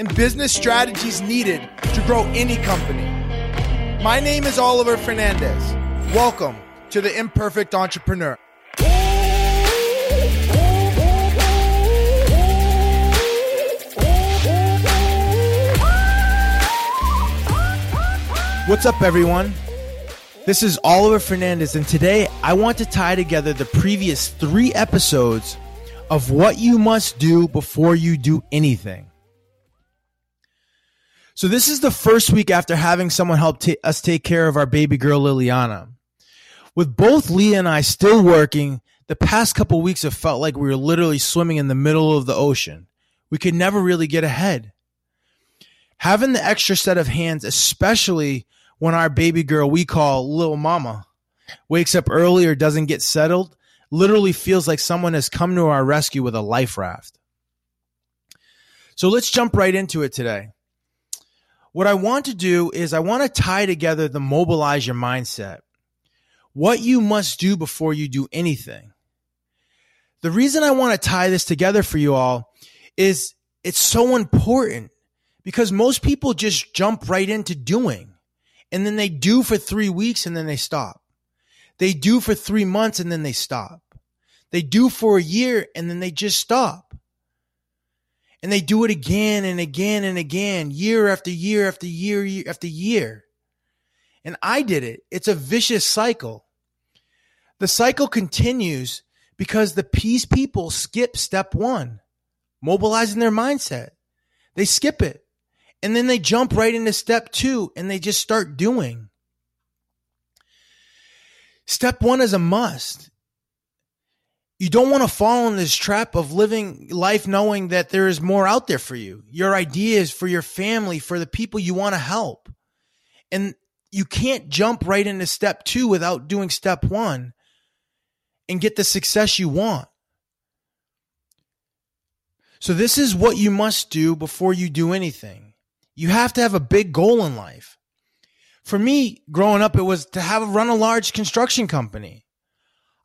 and business strategies needed to grow any company. My name is Oliver Fernandez. Welcome to the Imperfect Entrepreneur. What's up, everyone? This is Oliver Fernandez, and today I want to tie together the previous three episodes of what you must do before you do anything. So, this is the first week after having someone help t- us take care of our baby girl, Liliana. With both Leah and I still working, the past couple weeks have felt like we were literally swimming in the middle of the ocean. We could never really get ahead. Having the extra set of hands, especially when our baby girl we call little mama wakes up early or doesn't get settled literally feels like someone has come to our rescue with a life raft. So let's jump right into it today. What I want to do is I want to tie together the mobilize your mindset. What you must do before you do anything. The reason I want to tie this together for you all is it's so important because most people just jump right into doing and then they do for three weeks and then they stop. They do for three months and then they stop. They do for a year and then they just stop. And they do it again and again and again, year after year after year, year after year. And I did it. It's a vicious cycle. The cycle continues because the peace people skip step one, mobilizing their mindset. They skip it. And then they jump right into step two and they just start doing. Step one is a must. You don't want to fall in this trap of living life knowing that there is more out there for you, your ideas, for your family, for the people you want to help. And you can't jump right into step two without doing step one and get the success you want. So, this is what you must do before you do anything. You have to have a big goal in life. For me, growing up, it was to have run a large construction company.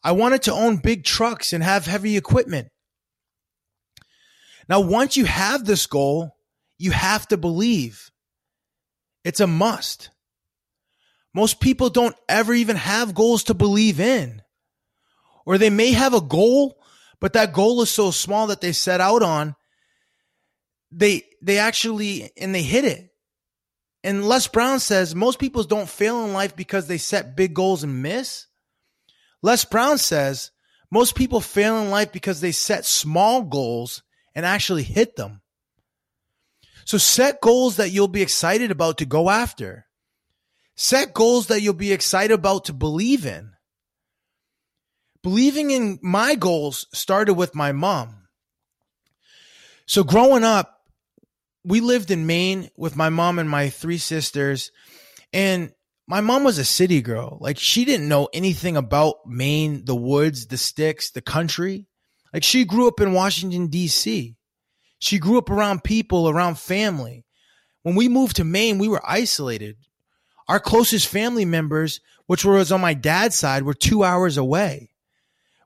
I wanted to own big trucks and have heavy equipment. Now, once you have this goal, you have to believe. It's a must. Most people don't ever even have goals to believe in. Or they may have a goal, but that goal is so small that they set out on they they actually and they hit it. And Les Brown says most people don't fail in life because they set big goals and miss. Les Brown says most people fail in life because they set small goals and actually hit them. So set goals that you'll be excited about to go after. Set goals that you'll be excited about to believe in. Believing in my goals started with my mom. So growing up, we lived in Maine with my mom and my three sisters. And my mom was a city girl. Like she didn't know anything about Maine, the woods, the sticks, the country. Like she grew up in Washington, D.C. She grew up around people, around family. When we moved to Maine, we were isolated. Our closest family members, which was on my dad's side, were two hours away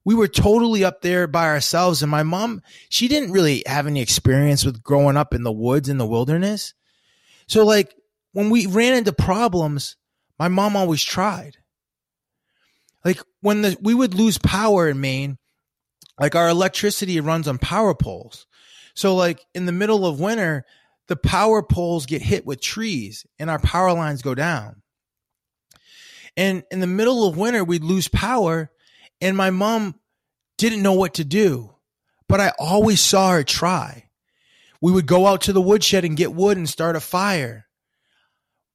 we were totally up there by ourselves. And my mom, she didn't really have any experience with growing up in the woods in the wilderness. So like when we ran into problems, my mom always tried. Like when the, we would lose power in Maine, like our electricity runs on power poles. So like in the middle of winter, the power poles get hit with trees and our power lines go down. And in the middle of winter, we'd lose power and my mom didn't know what to do, but I always saw her try. We would go out to the woodshed and get wood and start a fire.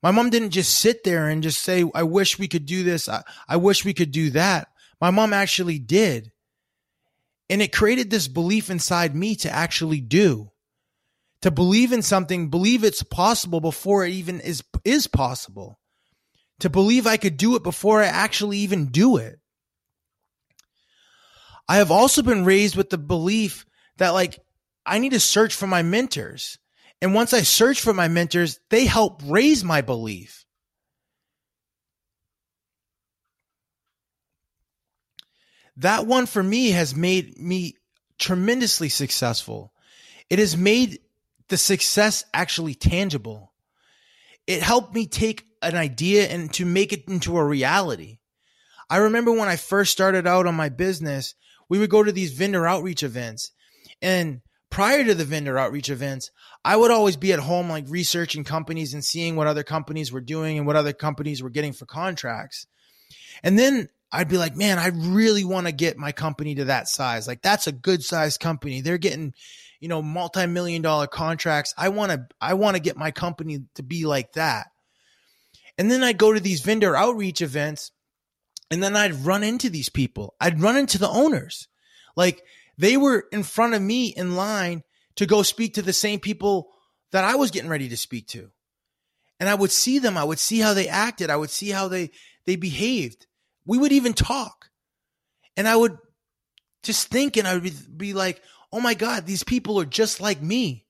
My mom didn't just sit there and just say, I wish we could do this. I, I wish we could do that. My mom actually did. And it created this belief inside me to actually do, To believe in something, believe it's possible before it even is is possible. To believe I could do it before I actually even do it. I have also been raised with the belief that like I need to search for my mentors. And once I search for my mentors, they help raise my belief. That one for me has made me tremendously successful. It has made the success actually tangible. It helped me take an idea and to make it into a reality. I remember when I first started out on my business, we would go to these vendor outreach events. And prior to the vendor outreach events, I would always be at home, like researching companies and seeing what other companies were doing and what other companies were getting for contracts. And then I'd be like, man, I really want to get my company to that size. Like that's a good size company. They're getting, you know, multi-million dollar contracts. I want to, I want to get my company to be like that. And then I'd go to these vendor outreach events and then I'd run into these people. I'd run into the owners. Like they were in front of me in line to go speak to the same people that I was getting ready to speak to. And I would see them. I would see how they acted. I would see how they, they behaved. We would even talk. And I would just think and I would be like, oh my God, these people are just like me.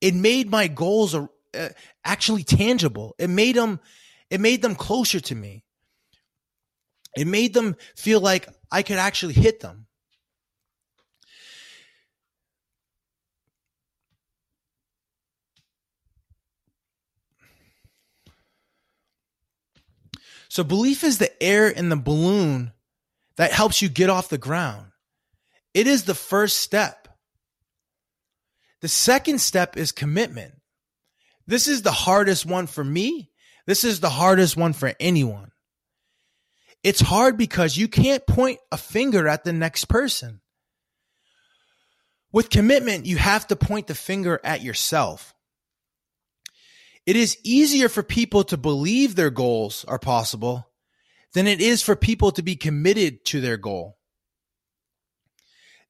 It made my goals uh, actually tangible. It made them, it made them closer to me. It made them feel like I could actually hit them. So belief is the air in the balloon that helps you get off the ground. It is the first step. The second step is commitment. This is the hardest one for me. This is the hardest one for anyone. It's hard because you can't point a finger at the next person. With commitment, you have to point the finger at yourself. It is easier for people to believe their goals are possible than it is for people to be committed to their goal.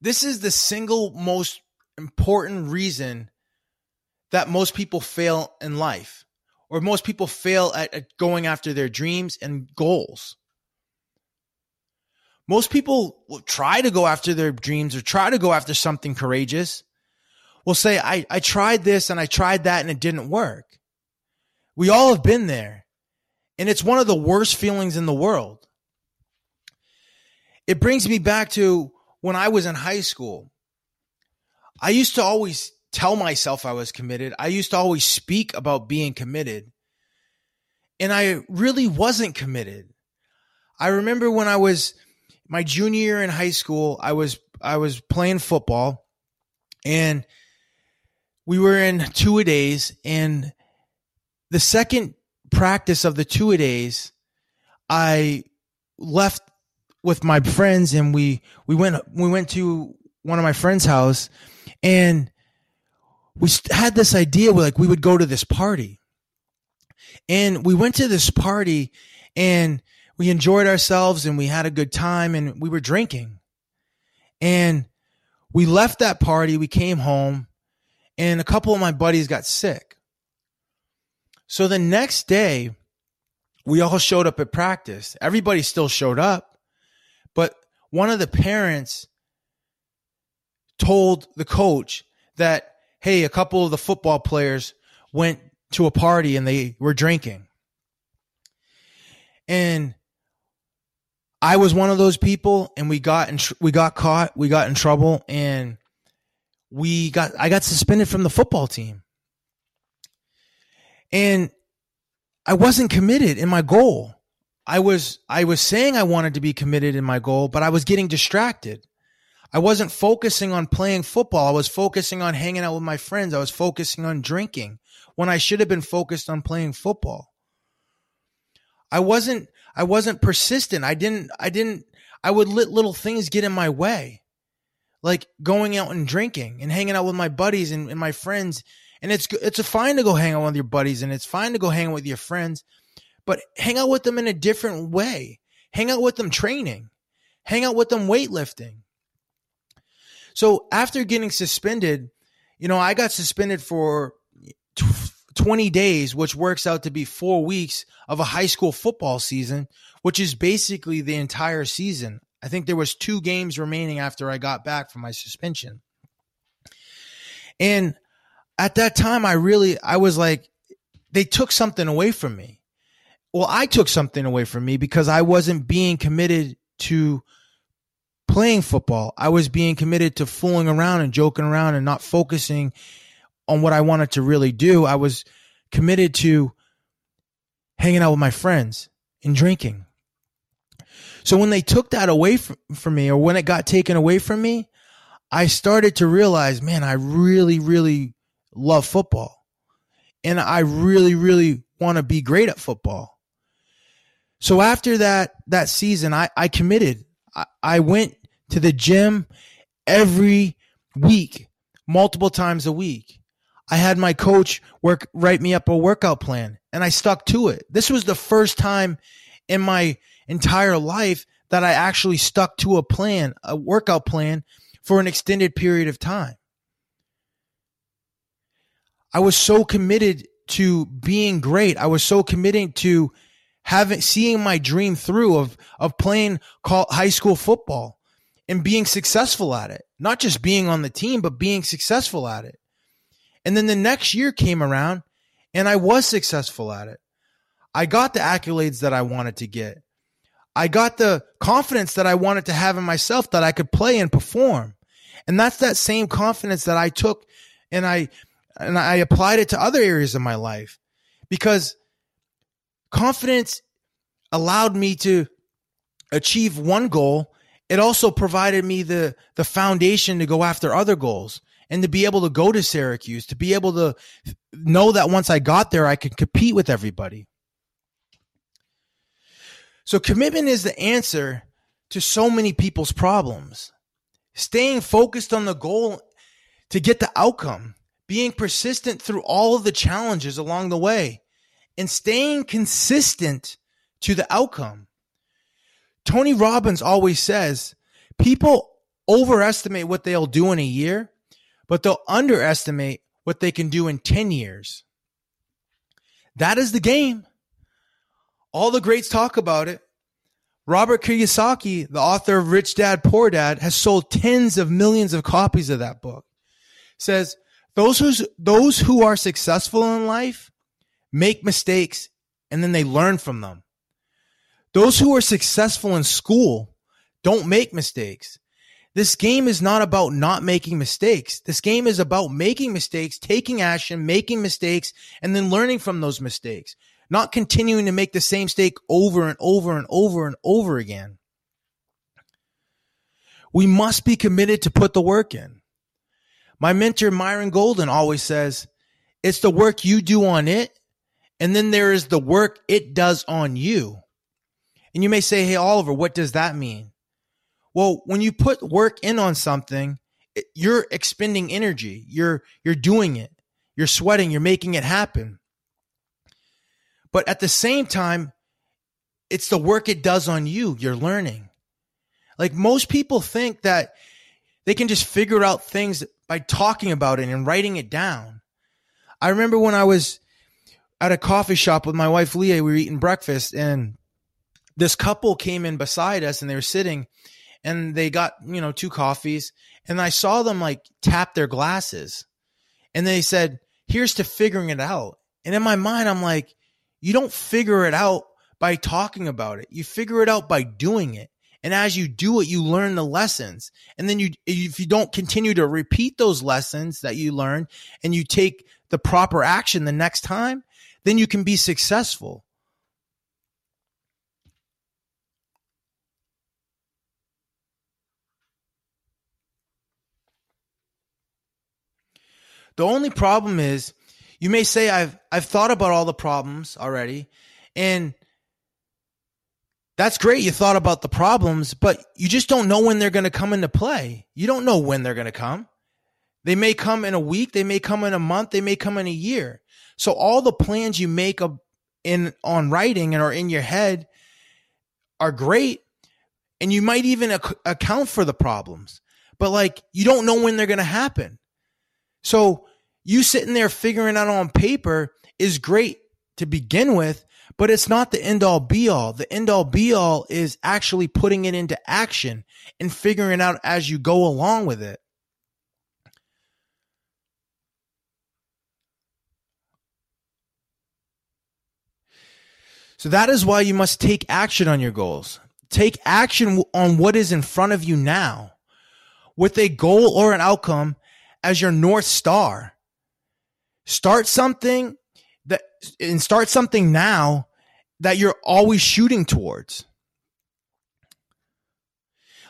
This is the single most important reason that most people fail in life, or most people fail at, at going after their dreams and goals. Most people will try to go after their dreams or try to go after something courageous. Will say, I, I tried this and I tried that and it didn't work. We all have been there. And it's one of the worst feelings in the world. It brings me back to when I was in high school. I used to always tell myself I was committed. I used to always speak about being committed. And I really wasn't committed. I remember when I was my junior year in high school, I was I was playing football and we were in two a days and the second practice of the two a days, I left with my friends and we we went we went to one of my friends' house and we had this idea where like we would go to this party. And we went to this party and we enjoyed ourselves and we had a good time and we were drinking. And we left that party, we came home and a couple of my buddies got sick. So the next day, we all showed up at practice. Everybody still showed up, but one of the parents told the coach that, hey, a couple of the football players went to a party and they were drinking. And I was one of those people and we got in tr- we got caught, we got in trouble and we got I got suspended from the football team. And I wasn't committed in my goal. I was I was saying I wanted to be committed in my goal, but I was getting distracted. I wasn't focusing on playing football. I was focusing on hanging out with my friends. I was focusing on drinking when I should have been focused on playing football. I wasn't I wasn't persistent. I didn't I didn't I would let little things get in my way. Like going out and drinking and hanging out with my buddies and, and my friends and it's it's a fine to go hang out with your buddies and it's fine to go hang out with your friends, but hang out with them in a different way. Hang out with them training. Hang out with them weightlifting. So after getting suspended, you know, I got suspended for 20 days, which works out to be four weeks of a high school football season, which is basically the entire season. I think there was two games remaining after I got back from my suspension. And at that time, I really, I was like, they took something away from me. Well, I took something away from me because I wasn't being committed to playing football. I was being committed to fooling around and joking around and not focusing on what I wanted to really do. I was committed to hanging out with my friends and drinking. So when they took that away from, from me or when it got taken away from me, I started to realize, man, I really, really love football. And I really, really want to be great at football. So after that, that season, I, I committed. I, I went to the gym every week, multiple times a week. I had my coach work, write me up a workout plan and I stuck to it. This was the first time in my entire life that I actually stuck to a plan, a workout plan for an extended period of time. I was so committed to being great. I was so committed to having seeing my dream through of of playing high school football and being successful at it. Not just being on the team, but being successful at it. And then the next year came around and I was successful at it. I got the accolades that I wanted to get. I got the confidence that I wanted to have in myself that I could play and perform. And that's that same confidence that I took and I and I applied it to other areas of my life because confidence allowed me to achieve one goal. It also provided me the the foundation to go after other goals and to be able to go to Syracuse, to be able to know that once I got there, I could compete with everybody. So commitment is the answer to so many people's problems. Staying focused on the goal to get the outcome, being persistent through all of the challenges along the way, and staying consistent to the outcome. Tony Robbins always says people overestimate what they'll do in a year but they'll underestimate what they can do in 10 years. That is the game. All the greats talk about it. Robert Kiyosaki, the author of Rich Dad Poor Dad, has sold tens of millions of copies of that book. Says those who those who are successful in life make mistakes and then they learn from them. Those who are successful in school don't make mistakes. This game is not about not making mistakes. This game is about making mistakes, taking action, making mistakes, and then learning from those mistakes, not continuing to make the same mistake over and over and over and over again. We must be committed to put the work in. My mentor, Myron Golden, always says, it's the work you do on it, and then there is the work it does on you. And you may say, Hey, Oliver, what does that mean? Well, when you put work in on something, you're expending energy. You're you're doing it. You're sweating, you're making it happen. But at the same time, it's the work it does on you. You're learning. Like most people think that they can just figure out things by talking about it and writing it down. I remember when I was at a coffee shop with my wife Leah, we were eating breakfast and this couple came in beside us and they were sitting and they got, you know, two coffees and I saw them like tap their glasses and they said, here's to figuring it out. And in my mind, I'm like, you don't figure it out by talking about it. You figure it out by doing it. And as you do it, you learn the lessons. And then you, if you don't continue to repeat those lessons that you learn and you take the proper action the next time, then you can be successful. The only problem is you may say I've I've thought about all the problems already and that's great you thought about the problems but you just don't know when they're going to come into play. You don't know when they're going to come. They may come in a week, they may come in a month, they may come in a year. So all the plans you make in on writing and are in your head are great and you might even ac- account for the problems. But like you don't know when they're going to happen. So you sitting there figuring out on paper is great to begin with, but it's not the end all be all. The end all be all is actually putting it into action and figuring it out as you go along with it. So that is why you must take action on your goals. Take action on what is in front of you now with a goal or an outcome as your North Star. Start something and start something now that you're always shooting towards.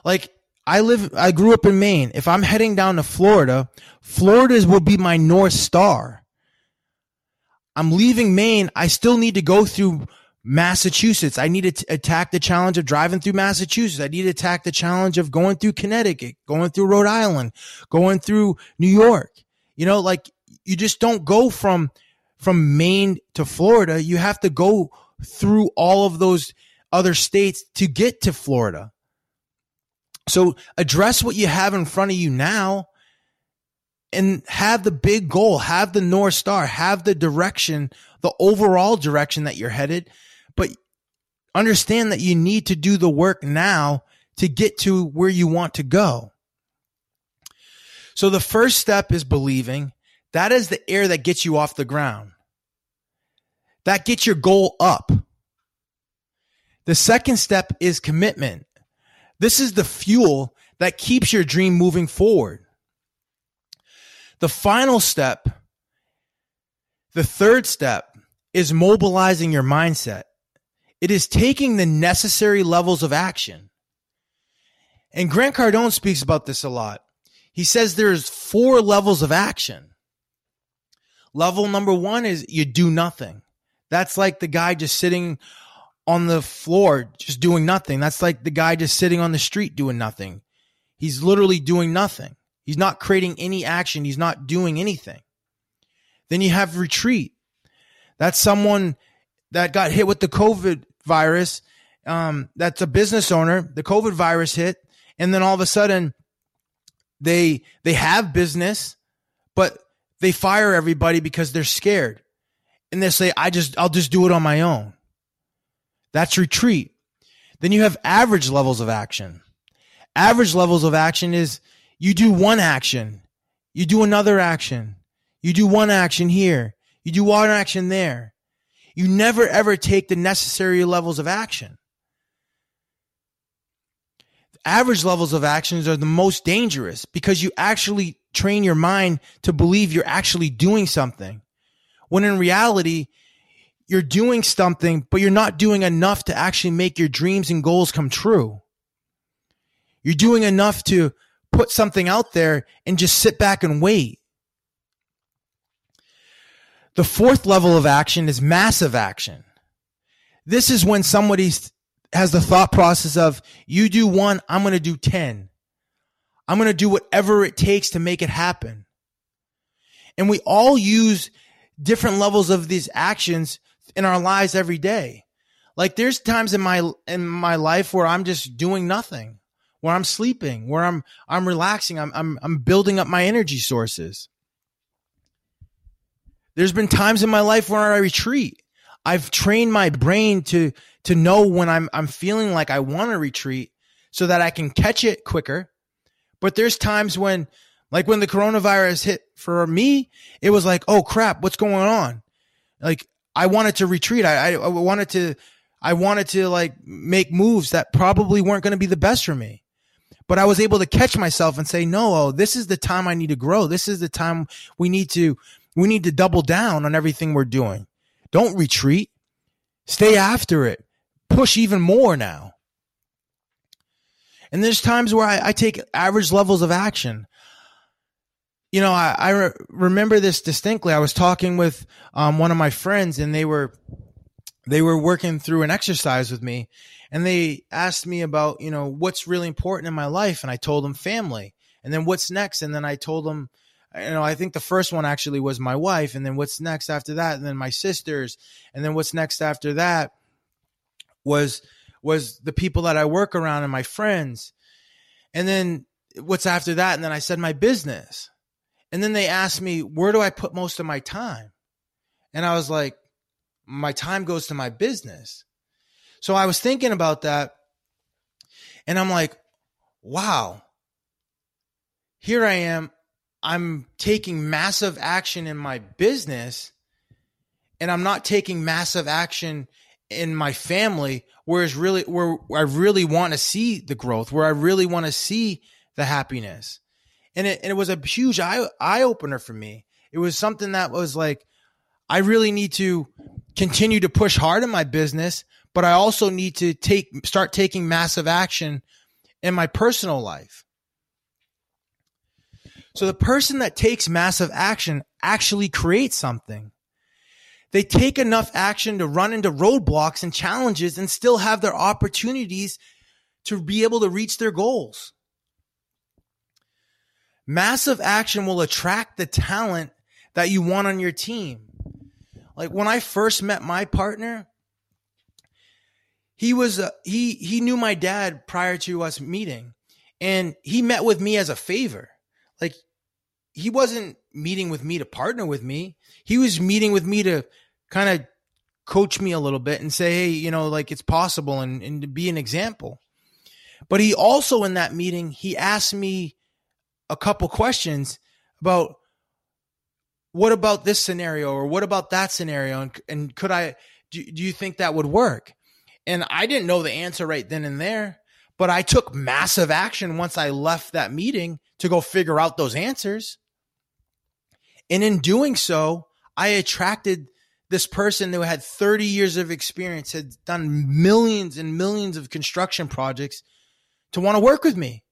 Like I live, I grew up in Maine. If I'm heading down to Florida, Florida will be my North Star. I'm leaving Maine. I still need to go through Massachusetts. I need to attack the challenge of driving through Massachusetts. I need to attack the challenge of going through Connecticut, going through Rhode Island, going through New York. You know, like you just don't go from from Maine to Florida. You have to go through all of those other states to get to Florida. So address what you have in front of you now and have the big goal, have the North Star, have the direction, the overall direction that you're headed. But understand that you need to do the work now to get to where you want to go. So the first step is believing. That is the air that gets you off the ground that gets your goal up. The second step is commitment. This is the fuel that keeps your dream moving forward. The final step, the third step, is mobilizing your mindset. It is taking the necessary levels of action. And Grant Cardone speaks about this a lot. He says there's four levels of action. Level number one is you do nothing. That's like the guy just sitting on the floor, just doing nothing. That's like the guy just sitting on the street doing nothing. He's literally doing nothing. He's not creating any action. He's not doing anything. Then you have retreat. That's someone that got hit with the COVID virus. Um, that's a business owner. The COVID virus hit, and then all of a sudden, they they have business, but they fire everybody because they're scared and they say, I just, I'll just do it on my own. That's retreat. Then you have average levels of action. Average levels of action is you do one action, you do another action, you do one action here, you do one action there. You never ever take the necessary levels of action. Average levels of actions are the most dangerous because you actually train your mind to believe you're actually doing something when in reality, you're doing something, but you're not doing enough to actually make your dreams and goals come true. You're doing enough to put something out there and just sit back and wait. The fourth level of action is massive action. This is when somebody has the thought process of, you do one, I'm going to do 10. I'm going to do whatever it takes to make it happen. And we all use different levels of these actions in our lives every day. Like there's times in my in my life where I'm just doing nothing, where I'm sleeping, where I'm I'm relaxing, I'm I'm I'm building up my energy sources. There's been times in my life where I retreat. I've trained my brain to to know when I'm I'm feeling like I want to retreat so that I can catch it quicker. But there's times when like when the coronavirus hit for me, it was like, oh crap, what's going on? Like I wanted to retreat. I, I, wanted to, I wanted to like make moves that probably weren't going to be the best for me. But I was able to catch myself and say, no, oh, this is the time I need to grow. This is the time we need to, we need to double down on everything we're doing. Don't retreat. Stay after it. Push even more now. And there's times where I, I take average levels of action. You know, I, I re- remember this distinctly. I was talking with um, one of my friends, and they were they were working through an exercise with me, and they asked me about you know what's really important in my life, and I told them family, and then what's next, and then I told them, you know, I think the first one actually was my wife, and then what's next after that, and then my sisters, and then what's next after that was was the people that I work around and my friends, and then what's after that, and then I said my business And then they asked me, where do I put most of my time? And I was like, my time goes to my business. So I was thinking about that and I'm like, wow, here I am. I'm taking massive action in my business and I'm not taking massive action in my family whereas really where I really want to see the growth, where I really want to see the happiness. And it, and it was a huge eye, eye opener for me. It was something that was like, I really need to continue to push hard in my business, but I also need to take, start taking massive action in my personal life. So the person that takes massive action actually creates something. They take enough action to run into roadblocks and challenges and still have their opportunities to be able to reach their goals. Massive action will attract the talent that you want on your team. Like when I first met my partner, he was uh, he he knew my dad prior to us meeting and he met with me as a favor. Like he wasn't meeting with me to partner with me. He was meeting with me to kind of coach me a little bit and say, hey, you know, like it's possible and, and to be an example. But he also in that meeting, he asked me a couple questions about what about this scenario or what about that scenario and, and could I do, do you think that would work? And I didn't know the answer right then and there, but I took massive action once I left that meeting to go figure out those answers. And in doing so, I attracted this person who had 30 years of experience, had done millions and millions of construction projects to want to work with me.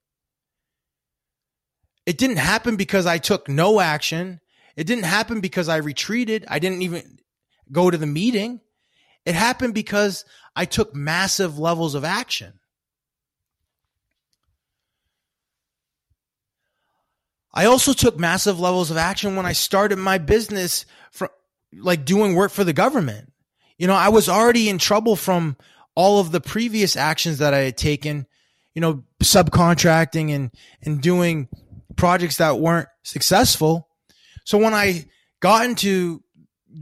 It didn't happen because I took no action. It didn't happen because I retreated. I didn't even go to the meeting. It happened because I took massive levels of action. I also took massive levels of action when I started my business from like doing work for the government. You know, I was already in trouble from all of the previous actions that I had taken, you know, subcontracting and, and doing projects that weren't successful. So when I got into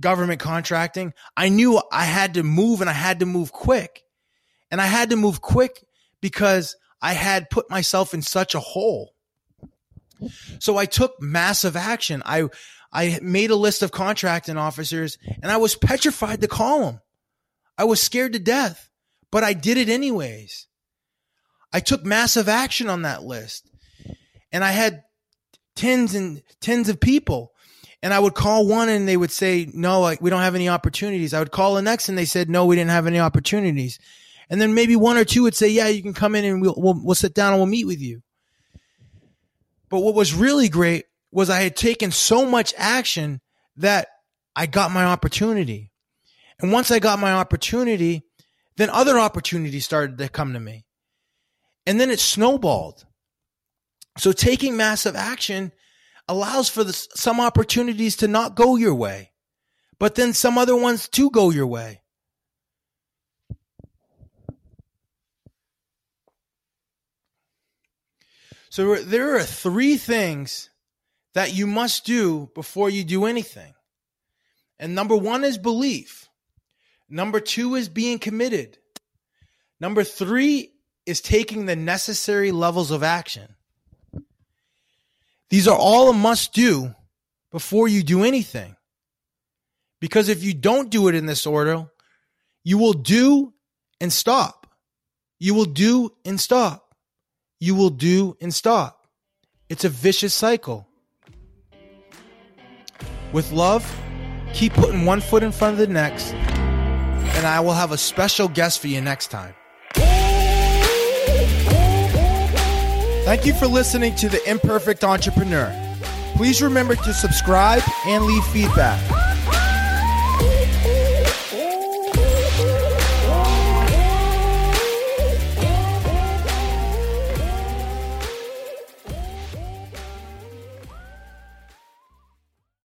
government contracting, I knew I had to move and I had to move quick. And I had to move quick because I had put myself in such a hole. So I took massive action. I, I made a list of contracting officers and I was petrified to call them. I was scared to death, but I did it anyways. I took massive action on that list and I had tens and tens of people and I would call one and they would say, no, like, we don't have any opportunities. I would call the next and they said, no, we didn't have any opportunities. And then maybe one or two would say, yeah, you can come in and we'll, we'll, we'll sit down and we'll meet with you. But what was really great was I had taken so much action that I got my opportunity. And once I got my opportunity, then other opportunities started to come to me. And then it snowballed. So taking massive action allows for the, some opportunities to not go your way, but then some other ones to go your way. So there are three things that you must do before you do anything. And number one is belief. Number two is being committed. Number three is taking the necessary levels of action. These are all a must do before you do anything. Because if you don't do it in this order, you will do and stop. You will do and stop. You will do and stop. It's a vicious cycle. With love, keep putting one foot in front of the next, and I will have a special guest for you next time. Thank you for listening to The Imperfect Entrepreneur. Please remember to subscribe and leave feedback.